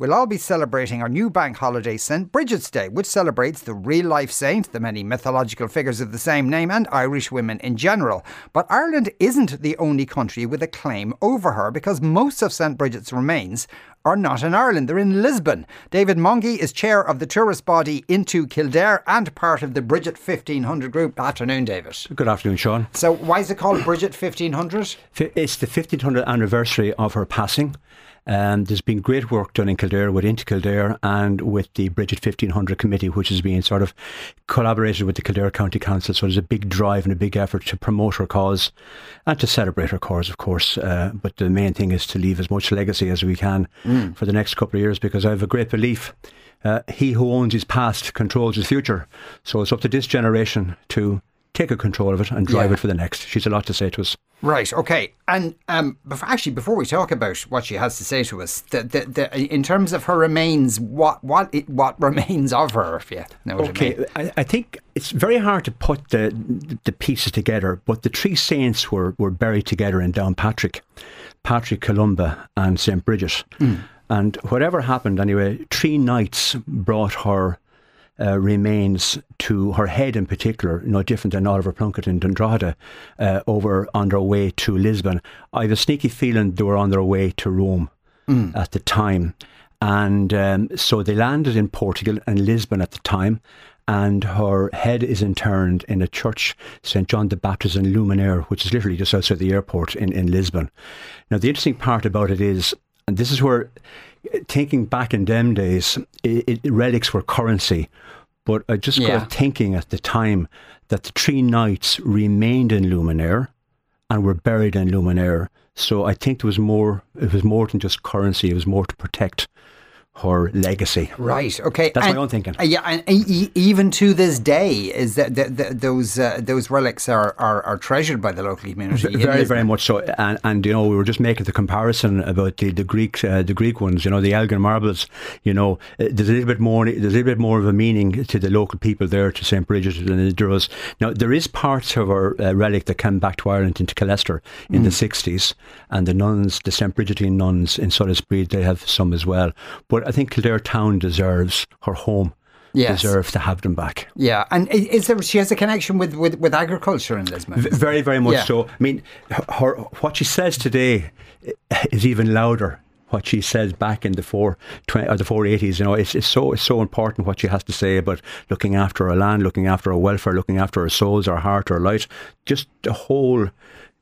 we'll all be celebrating our new bank holiday, St. Bridget's Day, which celebrates the real life saint, the many mythological figures of the same name, and Irish women in general. But Ireland isn't the only country with a claim over her because most of St. Bridget's remains are not in Ireland, they're in Lisbon. David Mungy is chair of the tourist body Into Kildare and part of the Bridget 1500 group. Afternoon, David. Good afternoon, Sean. So, why is it called Bridget 1500? It's the 1500th anniversary of her passing. Um, there's been great work done in Kildare with Into Kildare and with the Bridget 1500 committee, which has been sort of collaborated with the Kildare County Council. So there's a big drive and a big effort to promote her cause and to celebrate her cause, of course. Uh, but the main thing is to leave as much legacy as we can mm. for the next couple of years because I have a great belief. Uh, he who owns his past controls his future. So it's up to this generation to take a control of it and drive yeah. it for the next. She's a lot to say to us. Right. Okay. And um, before, actually, before we talk about what she has to say to us, the, the, the, in terms of her remains, what what what remains of her? If you know what okay. I mean. I, I think it's very hard to put the the pieces together, but the three saints were were buried together in Downpatrick, Patrick Columba, and Saint Bridget. Mm. And whatever happened, anyway, three knights brought her uh, remains to her head in particular, no different than Oliver Plunkett and Dundroda, uh, over on their way to Lisbon. I have a sneaky feeling they were on their way to Rome mm. at the time. And um, so they landed in Portugal and Lisbon at the time. And her head is interned in a church, St. John the Baptist in Lumineira, which is literally just outside the airport in, in Lisbon. Now, the interesting part about it is, and this is where thinking back in them days, it, it, relics were currency. But I just yeah. got thinking at the time that the three knights remained in Lumineira and were buried in Lumineira. So I think there was more. It was more than just currency. It was more to protect her legacy. Right. Okay. That's and, my own thinking. Uh, yeah, and e- even to this day, is that those uh, those relics are, are, are treasured by the local community. V- very, very much so. And, and you know, we were just making the comparison about the the Greek uh, the Greek ones. You know, the Elgin marbles. You know, uh, there's a little bit more. There's a little bit more of a meaning to the local people there to St Bridget than there was. Now, there is parts of our uh, relic that came back to Ireland into Killester in mm. the 60s, and the nuns, the St Brigidine nuns in Solas Bhríde, they have some as well. But I think Kildare town deserves her home. Yes. deserve to have them back. Yeah, and is there? She has a connection with, with, with agriculture in Lisbon. Very, very much yeah. so. I mean, her, what she says today is even louder. What she says back in the four or the four eighties, you know, it's, it's so it's so important what she has to say about looking after our land, looking after our welfare, looking after our souls, our heart, our light, just the whole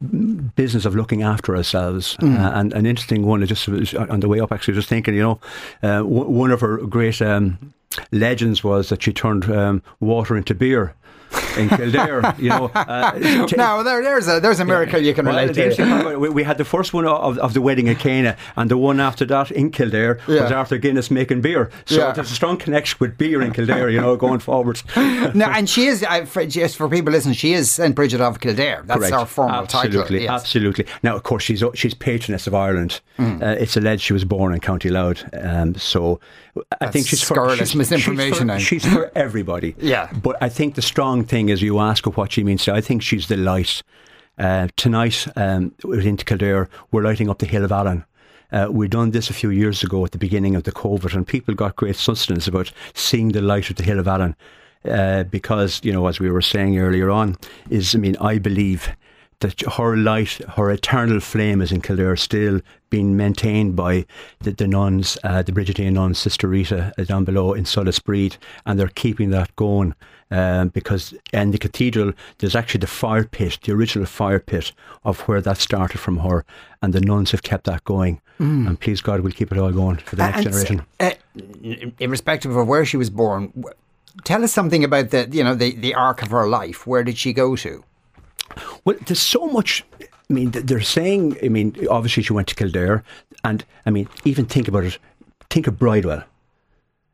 business of looking after ourselves. Mm. Uh, and an interesting one, just on the way up, actually, just thinking, you know, uh, w- one of her great um, legends was that she turned um, water into beer in Kildare. you know, uh, now there, there's a there's a miracle you can well, relate to. We, we, had the first one of, of the wedding at Cana, and the one after that in Kildare yeah. was Arthur Guinness making beer. So yeah. there's a strong connection with beer in Kildare. You know, going forward. now, and she is uh, for, just for people listening, she is Saint Bridget of Kildare. That's Correct. our formal absolutely, title. Yes. Absolutely. Now, of course, she's she's patroness of Ireland. Mm. Uh, it's alleged she was born in County Louth, um, so I That's think she's for she's, misinformation. She's for, she's for everybody. yeah, but I think the strong thing is you ask her what she means. So I think she's the light. Uh, tonight, um, in Kildare, we're lighting up the Hill of Allen. Uh, we done this a few years ago at the beginning of the COVID, and people got great sustenance about seeing the light of the Hill of Allen. Uh, because, you know, as we were saying earlier on, is, I mean, I believe that her light, her eternal flame is in Kildare still being maintained by the, the nuns, uh, the Brigidine nuns, Sister Rita uh, down below in Solas Bhríde, and they're keeping that going. Um, because in the cathedral, there's actually the fire pit, the original fire pit of where that started from her, and the nuns have kept that going. Mm. And please God, we'll keep it all going for the next generation. Uh, irrespective of where she was born, tell us something about the you know the, the arc of her life. Where did she go to? Well, there's so much. I mean, they're saying. I mean, obviously she went to Kildare, and I mean, even think about it. Think of Bridewell.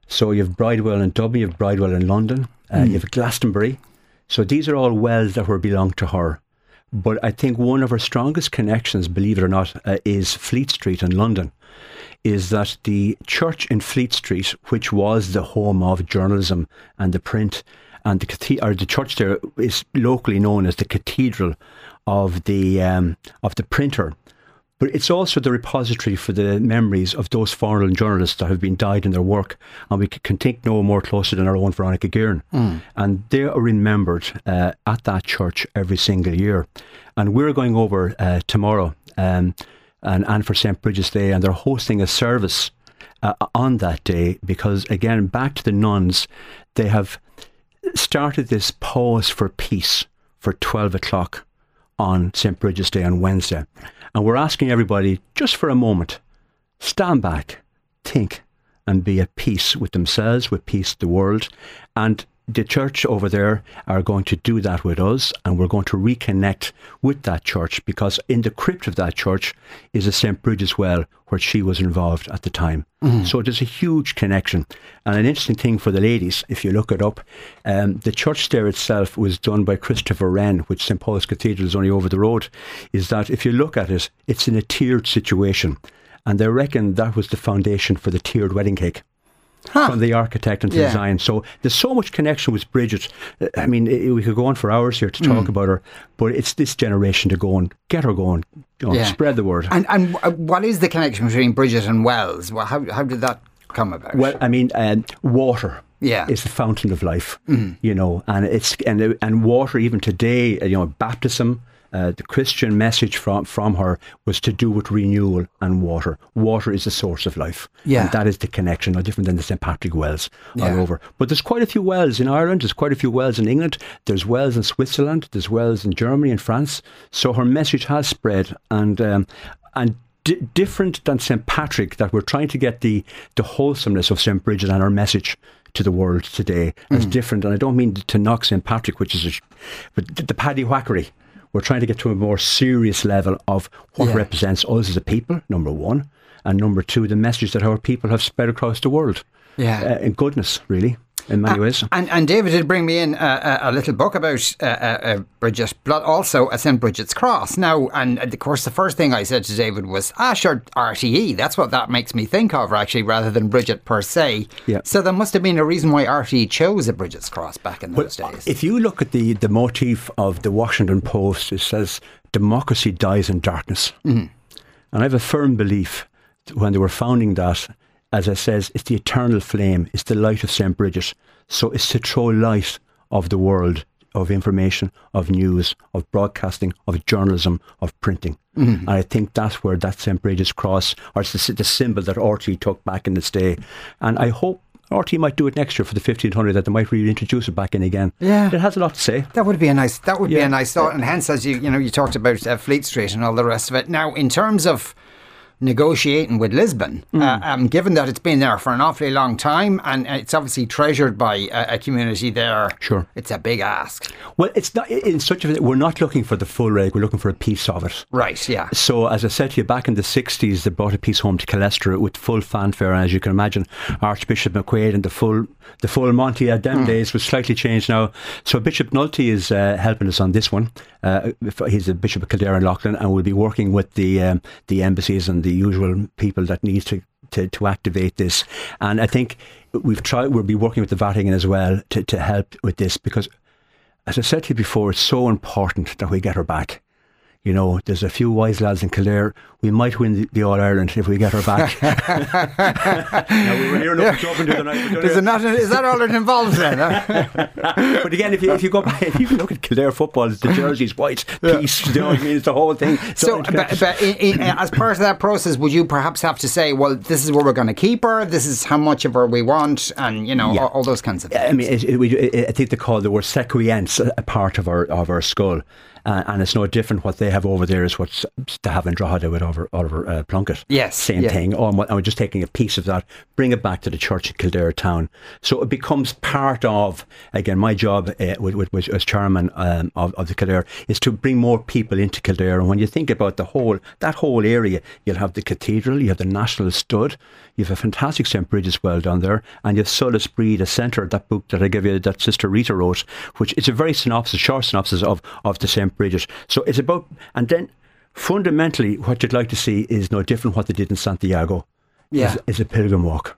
So you have Bridewell in Dublin, you have Bridewell in London, uh, mm. you have Glastonbury. So these are all wells that were belong to her. But I think one of her strongest connections, believe it or not, uh, is Fleet Street in London. Is that the church in Fleet Street, which was the home of journalism and the print, and the cathe- or the church there is locally known as the cathedral of the um, of the printer. But it's also the repository for the memories of those foreign journalists that have been died in their work, and we can think no more closer than our own Veronica Guerin. And they are remembered uh, at that church every single year. And we're going over uh, tomorrow, um, and, and for St. Bridget's Day, and they're hosting a service uh, on that day because, again, back to the nuns, they have started this pause for peace for 12 o'clock on St. Bridget's Day on Wednesday. And we're asking everybody just for a moment, stand back, think, and be at peace with themselves, with peace the world. And the church over there are going to do that with us, and we're going to reconnect with that church because in the crypt of that church is a St. Bridget's well where she was involved at the time. So there's a huge connection. And an interesting thing for the ladies, if you look it up, um, the church there itself was done by Christopher Wren, which St. Paul's Cathedral is only over the road, is that if you look at it, it's in a tiered situation. And they reckon that was the foundation for the tiered wedding cake from the architect and the Yeah. design. So there's so much connection with Bridget. Uh, I mean, i- we could go on for hours here to Mm. talk about her, but it's this generation to go and get her going, you know, Yeah. spread the word. And and uh, what is the connection between Bridget and Wells? Well, how how did that come about? Well, I mean, um, water. Yeah. is the fountain of life. You know, and it's and and water even today. You know, baptism. Uh, the Christian message from from her was to do with renewal and water. Water is the source of life. Yeah. and that is the connection. No different than the St Patrick wells all over. But there's quite a few wells in Ireland. There's quite a few wells in England. There's wells in Switzerland. There's wells in Germany and France. So her message has spread, and um, and di- different than St Patrick, that we're trying to get the the wholesomeness of St Bridget and her message to the world today as different. And I don't mean to knock St Patrick, which is, a, sh- but the, the paddy whackery. We're trying to get to a more serious level of what Yeah. represents us as a people. Number one, and number two, the message that our people have spread across the world. Yeah. uh, in goodness, really, in many ways. And and David did bring me in a, a, a little book about uh, uh, uh, Bridget, but also a St Bridget's Cross. Now, and of course, the first thing I said to David was, "Ah, sure, RTE." That's what that makes me think of, actually, rather than Bridget per se. Yeah. So there must have been a reason why RTE chose a Bridget's Cross back in those days. If you look at the, the motif of the Washington Post, it says democracy dies in darkness. And I have a firm belief when they were founding that, as I says, it's the eternal flame, it's the light of St. Bridget. So it's to throw light of the world of information, of news, of broadcasting, of journalism, of printing. And I think that's where that St. Bridget's cross, or it's the, the symbol that RT took back in its day. And I hope RT might do it next year for the 1500, that they might reintroduce it back in again. Yeah. It has a lot to say. That would be a nice. That would be a nice thought, and hence, as you you know, you talked about uh, Fleet Street and all the rest of it. Now, in terms of negotiating with Lisbon, Mm. uh, um, given that it's been there for an awfully long time and it's obviously treasured by a, a community there, Sure. it's a big ask. Well, it's not in such a. We're not looking for the full reg. We're looking for a piece of it. Right? Yeah. So, as I said to you, back in the 60s, they brought a piece home to Killester with full fanfare. And as you can imagine, Archbishop McQuaid and the full the full Monty at them days was slightly changed now. So, Bishop Nulty is uh, helping us on this one. Uh, he's the Bishop of Kildare and Leighlin, and we'll be working with the um, the embassies and the usual people that need to, to, to activate this. And I think we've tried, we'll be working with the Vatican as well to, to help with this because as I said to you before, it's so important that we get her back. You know, there's a few wise lads in Kildare. We might win the, the All Ireland if we get her back. now, we were near enough to the night. but Is, not, is that all it involves then? but again, if you, if you go back, if you look at Kildare football, the jerseys, white, peace, you know what I mean? It's the whole thing. So, Don't- but, but in, in, as part of that process, would you perhaps have to say, well, this is where we're going to keep her, this is how much of her we want, and, you know, Yeah. all, all those kinds of things? I mean, it, it, we, it, I think they call the word sequience a, uh, a part of our of our skull, uh, and it's no different. What they have over there is what they have in Drogheda with Oliver, Oliver uh, Plunkett. Yes, same yeah. thing. Oh, and we're just taking a piece of that, bring it back to the church in Kildare town, so it becomes part of again my job uh, with, with, as chairman um, of, of the Kildare is to bring more people into Kildare. And when you think about the whole that whole area, you'll have the cathedral, you have the National Stud, you have a fantastic St Bridget's well down there, and you have Solas Bhríde, a centre, that book that I gave you, that Sister Rita wrote, which is a very synopsis, short synopsis of, of the St Bridget. So it's about, and then fundamentally, what you'd like to see is no different what they did in Santiago. Yeah. Is, is a pilgrim walk.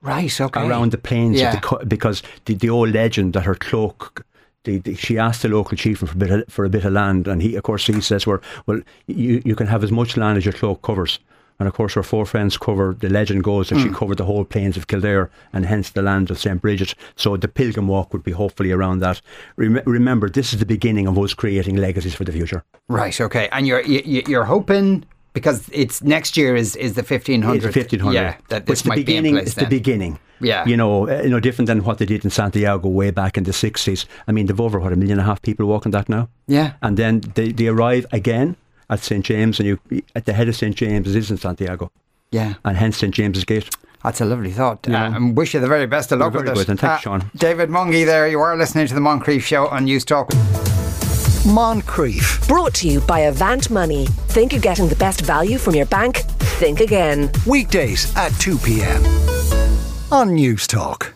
Right, okay. around the plains Yeah. of the, because the, the old legend that her cloak. The, the, she asked the local chieftain for a bit of, for a bit of land, and he, of course, he says, "Well, well, you, you can have as much land as your cloak covers." And of course, her four friends cover. The legend goes that she Hmm. covered the whole plains of Kildare, and hence the land of St Bridget. So the pilgrim walk would be hopefully around that. Rem- remember, this is the beginning of us creating legacies for the future. Right, okay. And you're you, you- you're hoping because it's next year is is the 1500 It's 1500. Yeah, that this it's the might beginning. be in place it's then. the beginning. Yeah. You know, uh, you know, different than what they did in Santiago way back in the 60s. I mean, they've over, what, a million and a half people walking that now? Yeah. And then they, they arrive again at St. James, and you at the head of St. James is in Santiago, Yeah. and hence St. James's Gate. That's a lovely thought. Yeah. Uh, and wish you the very best of luck You're with very it. good, and thanks, Uh, Sean. David Mungy there, you are listening to the Moncrieff Show on News Talk. Moncrieff Brought to you by Avant Money. Think you're getting the best value from your bank? Think again. weekdays at 2 p.m. on Newstalk.